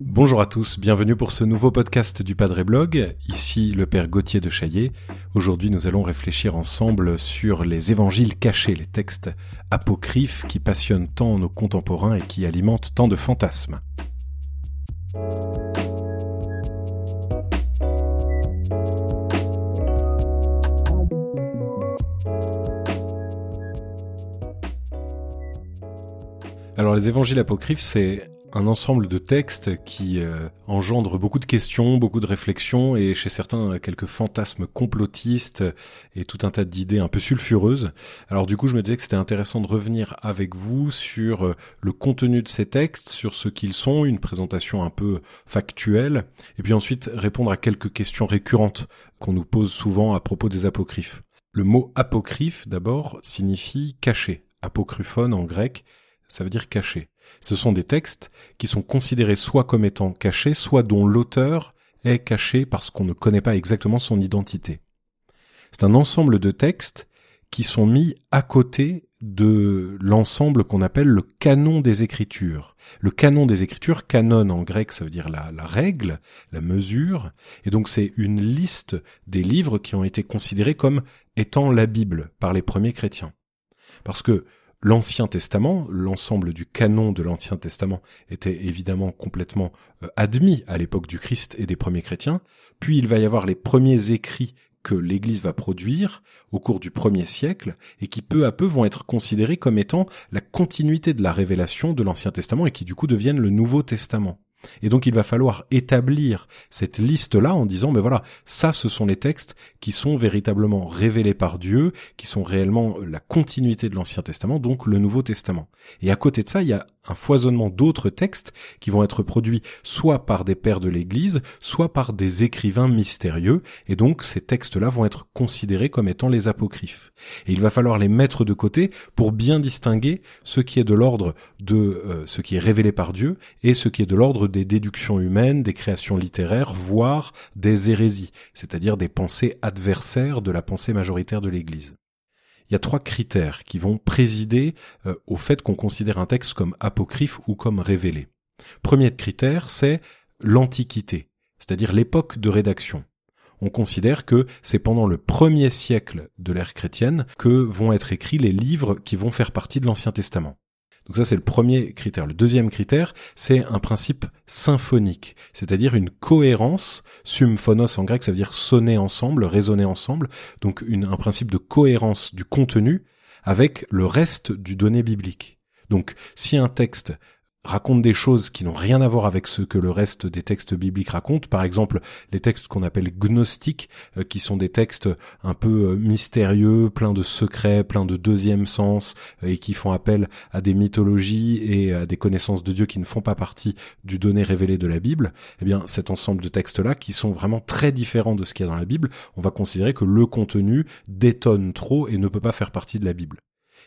Bonjour à tous, bienvenue pour ce nouveau podcast du Padre Blog. Ici le Père Gauthier de Chaillet. Aujourd'hui nous allons réfléchir ensemble sur les évangiles cachés, les textes apocryphes qui passionnent tant nos contemporains et qui alimentent tant de fantasmes. Alors les évangiles apocryphes, c'est un ensemble de textes qui euh, engendrent beaucoup de questions, beaucoup de réflexions et chez certains quelques fantasmes complotistes et tout un tas d'idées un peu sulfureuses. Alors du coup, je me disais que c'était intéressant de revenir avec vous sur euh, le contenu de ces textes, sur ce qu'ils sont, une présentation un peu factuelle, et puis ensuite répondre à quelques questions récurrentes qu'on nous pose souvent à propos des apocryphes. Le mot apocryphe, d'abord, signifie caché. Apocryphone en grec, ça veut dire caché. Ce sont des textes qui sont considérés soit comme étant cachés, soit dont l'auteur est caché parce qu'on ne connaît pas exactement son identité. C'est un ensemble de textes qui sont mis à côté de l'ensemble qu'on appelle le canon des écritures. Le canon des écritures, canon en grec, ça veut dire la, la règle, la mesure, et donc c'est une liste des livres qui ont été considérés comme étant la Bible par les premiers chrétiens. Parce que l'Ancien Testament, l'ensemble du canon de l'Ancien Testament était évidemment complètement euh, admis à l'époque du Christ et des premiers chrétiens, puis il va y avoir les premiers écrits que l'Église va produire au cours du premier siècle et qui peu à peu vont être considérés comme étant la continuité de la révélation de l'Ancien Testament et qui du coup deviennent le Nouveau Testament. Et donc il va falloir établir cette liste-là en disant, mais voilà, ça ce sont les textes qui sont véritablement révélés par Dieu, qui sont réellement la continuité de l'Ancien Testament, donc le Nouveau Testament. Et à côté de ça, il y a un foisonnement d'autres textes qui vont être produits soit par des pères de l'Église, soit par des écrivains mystérieux, et donc ces textes-là vont être considérés comme étant les apocryphes. Et il va falloir les mettre de côté pour bien distinguer ce qui est de l'ordre de euh, ce qui est révélé par Dieu et ce qui est de l'ordre des déductions humaines, des créations littéraires, voire des hérésies, c'est-à-dire des pensées adversaires de la pensée majoritaire de l'Église il y a trois critères qui vont présider euh, au fait qu'on considère un texte comme apocryphe ou comme révélé. Premier critère, c'est l'Antiquité, c'est-à-dire l'époque de rédaction. On considère que c'est pendant le premier siècle de l'ère chrétienne que vont être écrits les livres qui vont faire partie de l'Ancien Testament. Donc ça, c'est le premier critère. Le deuxième critère, c'est un principe symphonique, c'est-à-dire une cohérence. Symphonos en grec, ça veut dire sonner ensemble, résonner ensemble. Donc un principe de cohérence du contenu avec le reste du donné biblique. Donc si un texte raconte des choses qui n'ont rien à voir avec ce que le reste des textes bibliques racontent. Par exemple, les textes qu'on appelle gnostiques, euh, qui sont des textes un peu euh, mystérieux, pleins de secrets, pleins de deuxième sens, euh, et qui font appel à des mythologies et à des connaissances de Dieu qui ne font pas partie du donné révélé de la Bible. Eh bien, cet ensemble de textes-là, qui sont vraiment très différents de ce qu'il y a dans la Bible, on va considérer que le contenu détonne trop et ne peut pas faire partie de la Bible.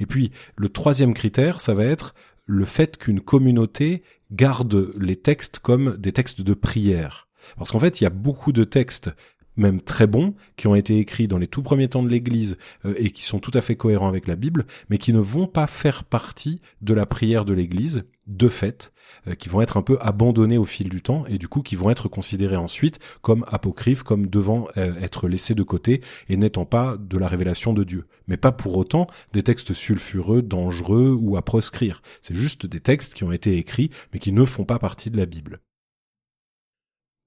Et puis, le troisième critère, ça va être le fait qu'une communauté garde les textes comme des textes de prière. Parce qu'en fait, il y a beaucoup de textes même très bons, qui ont été écrits dans les tout premiers temps de l'Église euh, et qui sont tout à fait cohérents avec la Bible, mais qui ne vont pas faire partie de la prière de l'Église, de fait, euh, qui vont être un peu abandonnés au fil du temps et du coup qui vont être considérés ensuite comme apocryphes, comme devant euh, être laissés de côté et n'étant pas de la révélation de Dieu. Mais pas pour autant des textes sulfureux, dangereux ou à proscrire. C'est juste des textes qui ont été écrits mais qui ne font pas partie de la Bible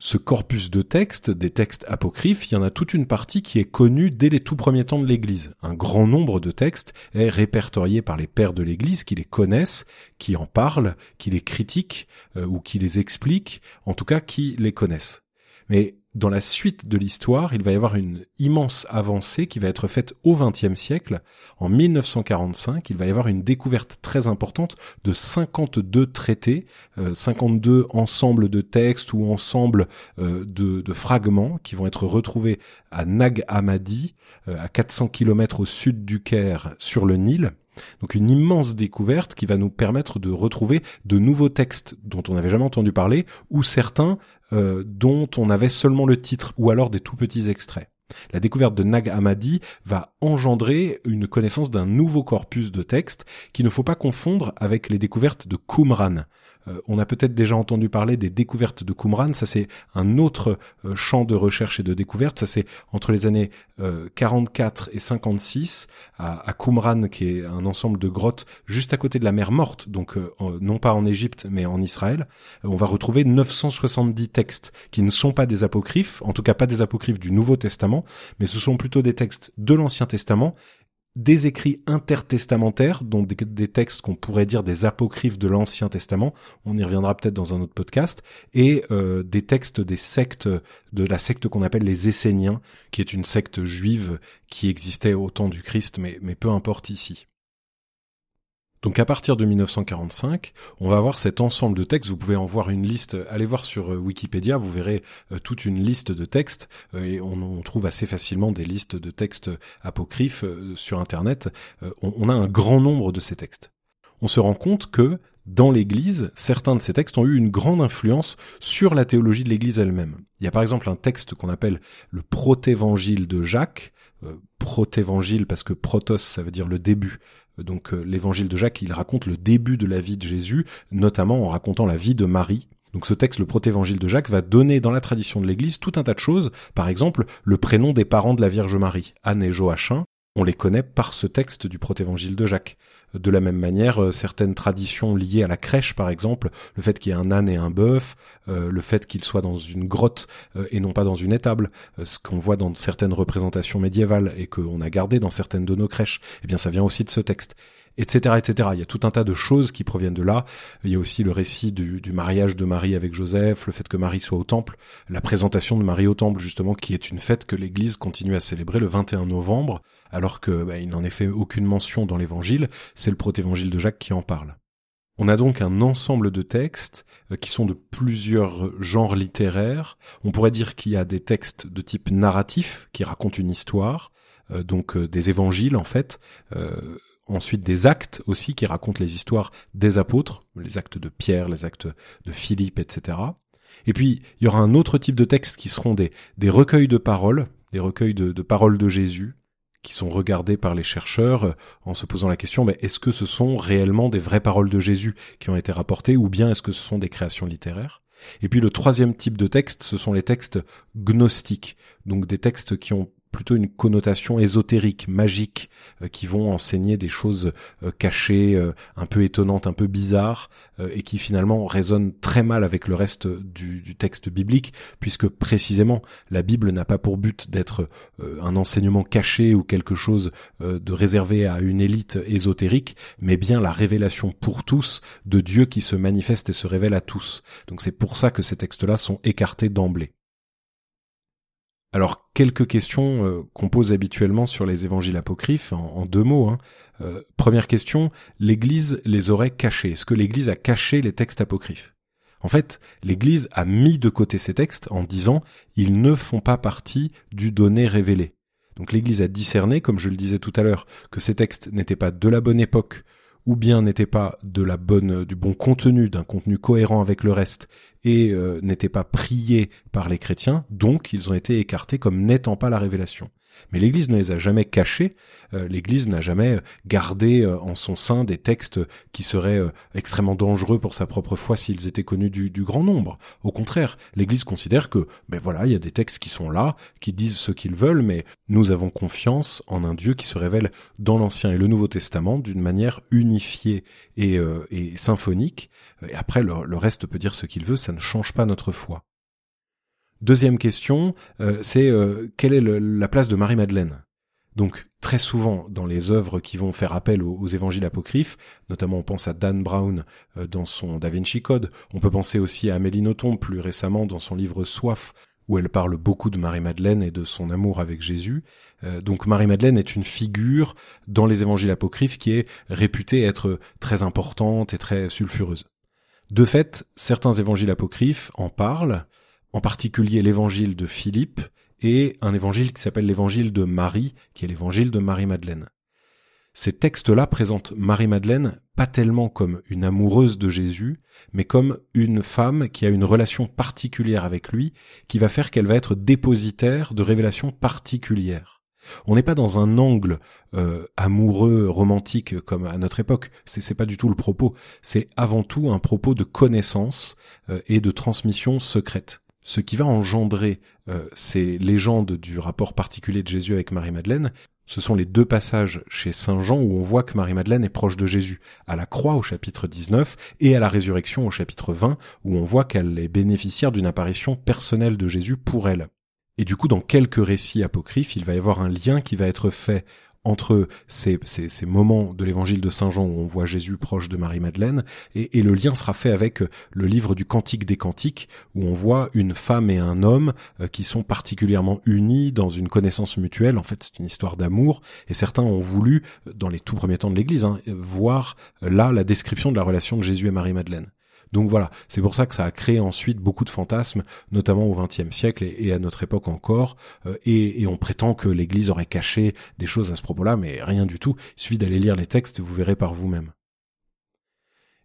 ce corpus de textes, des textes apocryphes, il y en a toute une partie qui est connue dès les tout premiers temps de l'Église. Un grand nombre de textes est répertorié par les pères de l'Église qui les connaissent, qui en parlent, qui les critiquent euh, ou qui les expliquent, en tout cas qui les connaissent. Mais dans la suite de l'histoire, il va y avoir une immense avancée qui va être faite au XXe siècle. En 1945, il va y avoir une découverte très importante de 52 traités, 52 euh, ensembles de textes ou ensembles euh, de, fragments qui vont être retrouvés à Nag Hammadi, euh, à 400 km au sud du Caire, sur le Nil. Donc une immense découverte qui va nous permettre de retrouver de nouveaux textes dont on n'avait jamais entendu parler, ou certains euh, dont on avait seulement le titre, ou alors des tout petits extraits. La découverte de Nag Hammadi va engendrer une connaissance d'un nouveau corpus de textes qu'il ne faut pas confondre avec les découvertes de Qumran. Euh, on a peut-être déjà entendu parler des découvertes de Qumran, ça c'est un autre euh, champ de recherche et de découverte, ça c'est entre les années 44 euh, et 56 à, à, Qumran qui est un ensemble de grottes juste à côté de la mer Morte, donc non pas en Égypte mais en Israël. on va retrouver 970 textes qui ne sont pas des apocryphes, en tout cas pas des apocryphes du Nouveau Testament, mais ce sont plutôt des textes de l'Ancien Testament des écrits intertestamentaires, dont des, textes qu'on pourrait dire des apocryphes de l'Ancien Testament, on y reviendra peut-être dans un autre podcast, et euh, des textes des sectes, de la secte qu'on appelle les Esséniens, qui est une secte juive qui existait au temps du Christ, mais, mais peu importe ici. Donc à partir de 1945, on va avoir cet ensemble de textes. Vous pouvez en voir une liste. Allez voir sur euh, Wikipédia, vous verrez euh, toute une liste de textes euh, et on, trouve assez facilement des listes de textes apocryphes sur Internet. on, a un grand nombre de ces textes. On se rend compte que dans l'Église, certains de ces textes ont eu une grande influence sur la théologie de l'Église elle-même. Il y a par exemple un texte qu'on appelle le protévangile de Jacques, protévangile parce que protos ça veut dire le début donc euh, l'évangile de Jacques, il raconte le début de la vie de Jésus, notamment en racontant la vie de Marie. Donc ce texte, le protévangile de Jacques, va donner dans la tradition de l'Église tout un tas de choses, par exemple le prénom des parents de la Vierge Marie, Anne et Joachim, on les connaît par ce texte du protévangile de Jacques. De la même manière, euh, certaines traditions liées à la crèche, par exemple, le fait qu'il y ait un âne et un bœuf, euh, le fait qu'il soit dans une grotte et non pas dans une étable, ce qu'on voit dans certaines représentations médiévales et qu'on a gardé dans certaines de nos crèches, eh bien ça vient aussi de ce texte etc., etc. Il y a tout un tas de choses qui proviennent de là. Il y a aussi le récit du, mariage de Marie avec Joseph, le fait que Marie soit au temple, la présentation de Marie au temple justement, qui est une fête que l'Église continue à célébrer le 21 novembre, alors que bah, n'en est fait aucune mention dans l'Évangile. C'est le protévangile de Jacques qui en parle. On a donc un ensemble de textes euh, qui sont de plusieurs genres littéraires. On pourrait dire qu'il y a des textes de type narratif qui racontent une histoire, euh, donc euh, des évangiles en fait, ensuite des actes aussi qui racontent les histoires des apôtres, les actes de Pierre, les actes de Philippe, etc. Et puis, il y aura un autre type de textes qui seront des, des recueils de paroles, des recueils de, de paroles de Jésus, qui sont regardés par les chercheurs euh, en se posant la question, mais est-ce que ce sont réellement des vraies paroles de Jésus qui ont été rapportées, ou bien est-ce que ce sont des créations littéraires? Et puis le troisième type de texte, ce sont les textes gnostiques, donc des textes qui ont plutôt une connotation ésotérique, magique, euh, qui vont enseigner des choses euh, cachées, euh, un peu étonnantes, un peu bizarres, et qui finalement résonnent très mal avec le reste du, du texte biblique, puisque précisément la Bible n'a pas pour but d'être un enseignement caché ou quelque chose de réservé à une élite ésotérique, mais bien la révélation pour tous de Dieu qui se manifeste et se révèle à tous. Donc c'est pour ça que ces textes-là sont écartés d'emblée. Alors, quelques questions euh, qu'on pose habituellement sur les évangiles apocryphes, en, deux mots. Hein. Euh, première question, l'Église les aurait cachés. Est-ce que l'Église a caché les textes apocryphes? En fait, l'Église a mis de côté ces textes en disant ils ne font pas partie du donné révélé. Donc l'Église a discerné, comme je le disais tout à l'heure, que ces textes n'étaient pas de la bonne époque, ou bien n'étaient pas de la bonne, du bon contenu, d'un contenu cohérent avec le reste, et euh, n'étaient pas priés par les chrétiens, donc ils ont été écartés comme n'étant pas la révélation. Mais l'Église ne les a jamais cachés, euh, l'Église n'a jamais gardé euh, en son sein des textes qui seraient euh, extrêmement dangereux pour sa propre foi s'ils étaient connus du, grand nombre. Au contraire, l'Église considère que, ben voilà, il y a des textes qui sont là, qui disent ce qu'ils veulent, mais nous avons confiance en un Dieu qui se révèle dans l'Ancien et le Nouveau Testament d'une manière unifiée et, et symphonique. Et après, le reste peut dire ce qu'il veut, ça ne change pas notre foi. Deuxième question, euh, c'est euh, quelle est la place de Marie-Madeleine? Donc très souvent dans les œuvres qui vont faire appel aux, évangiles apocryphes, notamment on pense à Dan Brown euh, dans son Da Vinci Code, on peut penser aussi à Amélie Nothomb plus récemment dans son livre Soif, où elle parle beaucoup de Marie-Madeleine et de son amour avec Jésus. donc Marie-Madeleine est une figure dans les évangiles apocryphes qui est réputée être très importante et très sulfureuse. De fait, certains évangiles apocryphes en parlent, en particulier l'évangile de Philippe et un évangile qui s'appelle l'évangile de Marie, qui est l'évangile de Marie-Madeleine. ces textes-là présentent Marie-Madeleine pas tellement comme une amoureuse de Jésus, mais comme une femme qui a une relation particulière avec lui, qui va faire qu'elle va être dépositaire de révélations particulières. On n'est pas dans un angle euh, amoureux, romantique comme à notre époque. C'est, c'est pas du tout le propos. C'est avant tout un propos de connaissance euh, et de transmission secrète. Ce qui va engendrer euh, ces légendes du rapport particulier de Jésus avec Marie-Madeleine, ce sont les deux passages chez Saint Jean où on voit que Marie-Madeleine est proche de Jésus, à la croix au chapitre 19 et à la résurrection au chapitre 20 où on voit qu'elle est bénéficiaire d'une apparition personnelle de Jésus pour elle. Et du coup, dans quelques récits apocryphes, il va y avoir un lien qui va être fait entre ces, moments de l'évangile de Saint Jean où on voit Jésus proche de Marie-Madeleine, et, le lien sera fait avec le livre du Cantique des Cantiques, où on voit une femme et un homme euh, qui sont particulièrement unis dans une connaissance mutuelle. En fait, c'est une histoire d'amour, et certains ont voulu, dans les tout premiers temps de l'Église, hein, voir là la description de la relation de Jésus et Marie-Madeleine. Donc voilà, c'est pour ça que ça a créé ensuite beaucoup de fantasmes, notamment au XXe siècle et, à notre époque encore. Euh, et, on prétend que l'Église aurait caché des choses à ce propos-là, mais rien du tout. Il suffit d'aller lire les textes, vous verrez par vous-même.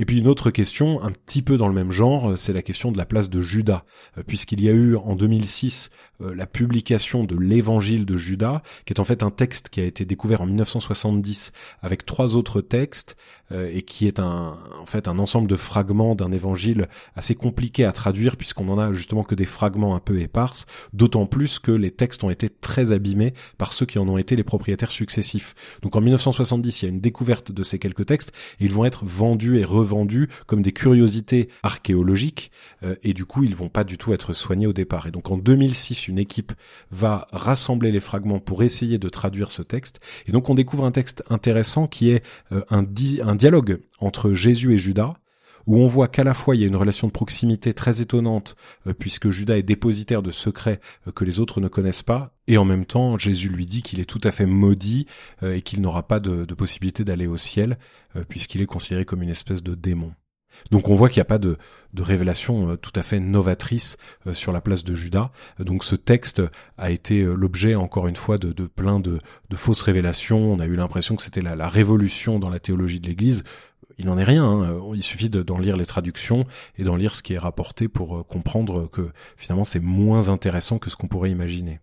Et puis une autre question, un petit peu dans le même genre, c'est la question de la place de Judas, euh, puisqu'il y a eu en 2006 euh, la publication de l'Évangile de Judas, qui est en fait un texte qui a été découvert en 1970 avec trois autres textes euh, et qui est un en fait un ensemble de fragments d'un évangile assez compliqué à traduire puisqu'on en a justement que des fragments un peu éparses, d'autant plus que les textes ont été très abîmés par ceux qui en ont été les propriétaires successifs. Donc en 1970, il y a une découverte de ces quelques textes et ils vont être vendus et revendus comme des curiosités archéologiques euh, et du coup, ils vont pas du tout être soignés au départ. Et donc en 2006, une équipe va rassembler les fragments pour essayer de traduire ce texte et donc on découvre un texte intéressant qui est euh, un dialogue entre Jésus et Judas, où on voit qu'à la fois il y a une relation de proximité très étonnante, euh, puisque Judas est dépositaire de secrets euh, que les autres ne connaissent pas, et en même temps Jésus lui dit qu'il est tout à fait maudit euh, et qu'il n'aura pas de, possibilité d'aller au ciel, puisqu'il est considéré comme une espèce de démon. Donc on voit qu'il n'y a pas de, révélation tout à fait novatrice sur la place de Judas. Donc ce texte a été l'objet encore une fois de, plein de, fausses révélations. On a eu l'impression que c'était la, révolution dans la théologie de l'Église il n'en est rien. Hein. Il suffit d'en lire les traductions et d'en lire ce qui est rapporté pour euh, comprendre que finalement c'est moins intéressant que ce qu'on pourrait imaginer.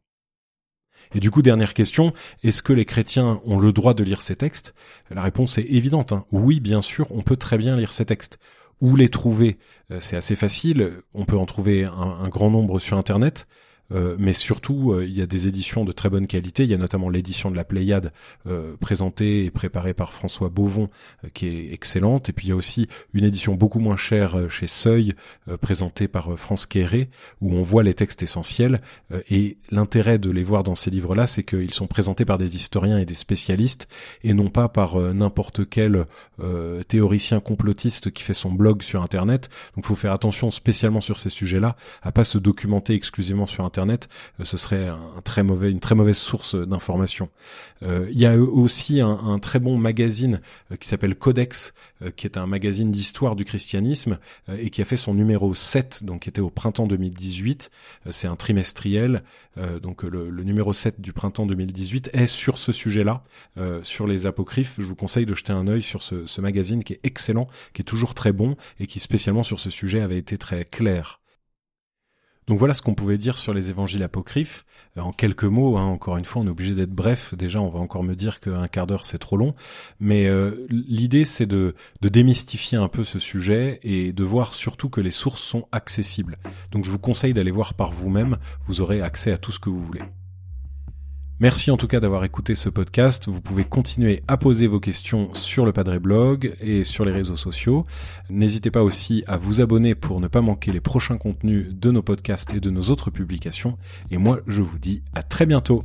Et du coup, dernière question, est-ce que les chrétiens ont le droit de lire ces textes? La réponse est évidente. Hein. Oui, bien sûr, on peut très bien lire ces textes. Où les trouver? Euh, C'est assez facile. On peut en trouver un grand nombre sur Internet. Euh, mais surtout euh, il y a des éditions de très bonne qualité. Il y a notamment l'édition de la Pléiade euh, présentée et préparée par François Beauvon qui est excellente. Et puis il y a aussi une édition beaucoup moins chère chez Seuil présentée par France Quéré où on voit les textes essentiels. et l'intérêt de les voir dans ces livres-là, c'est qu'ils sont présentés par des historiens et des spécialistes et non pas par n'importe quel théoricien complotiste qui fait son blog sur Internet. Donc faut faire attention spécialement sur ces sujets-là à pas se documenter exclusivement sur Internet Internet, euh, ce serait une très mauvaise source d'information. Euh, il y a aussi un, très bon magazine euh, qui s'appelle Codex, qui est un magazine d'histoire du christianisme et qui a fait son numéro 7, donc qui était au printemps 2018. C'est un trimestriel, donc le, numéro 7 du printemps 2018 est sur ce sujet-là, sur les apocryphes. Je vous conseille de jeter un œil sur ce, ce magazine qui est excellent, qui est toujours très bon et qui spécialement sur ce sujet avait été très clair. Donc voilà ce qu'on pouvait dire sur les évangiles apocryphes. Euh, en quelques mots, hein, encore une fois, on est obligé d'être bref. Déjà, on va encore me dire qu'un quart d'heure c'est trop long. Mais euh, l'idée c'est de, de démystifier un peu ce sujet et de voir surtout que les sources sont accessibles. Donc je vous conseille d'aller voir par vous-même. Vous aurez accès à tout ce que vous voulez. Merci en tout cas d'avoir écouté ce podcast. Vous pouvez continuer à poser vos questions sur le Padre Blog et sur les réseaux sociaux. N'hésitez pas aussi à vous abonner pour ne pas manquer les prochains contenus de nos podcasts et de nos autres publications. Et moi, je vous dis à très bientôt.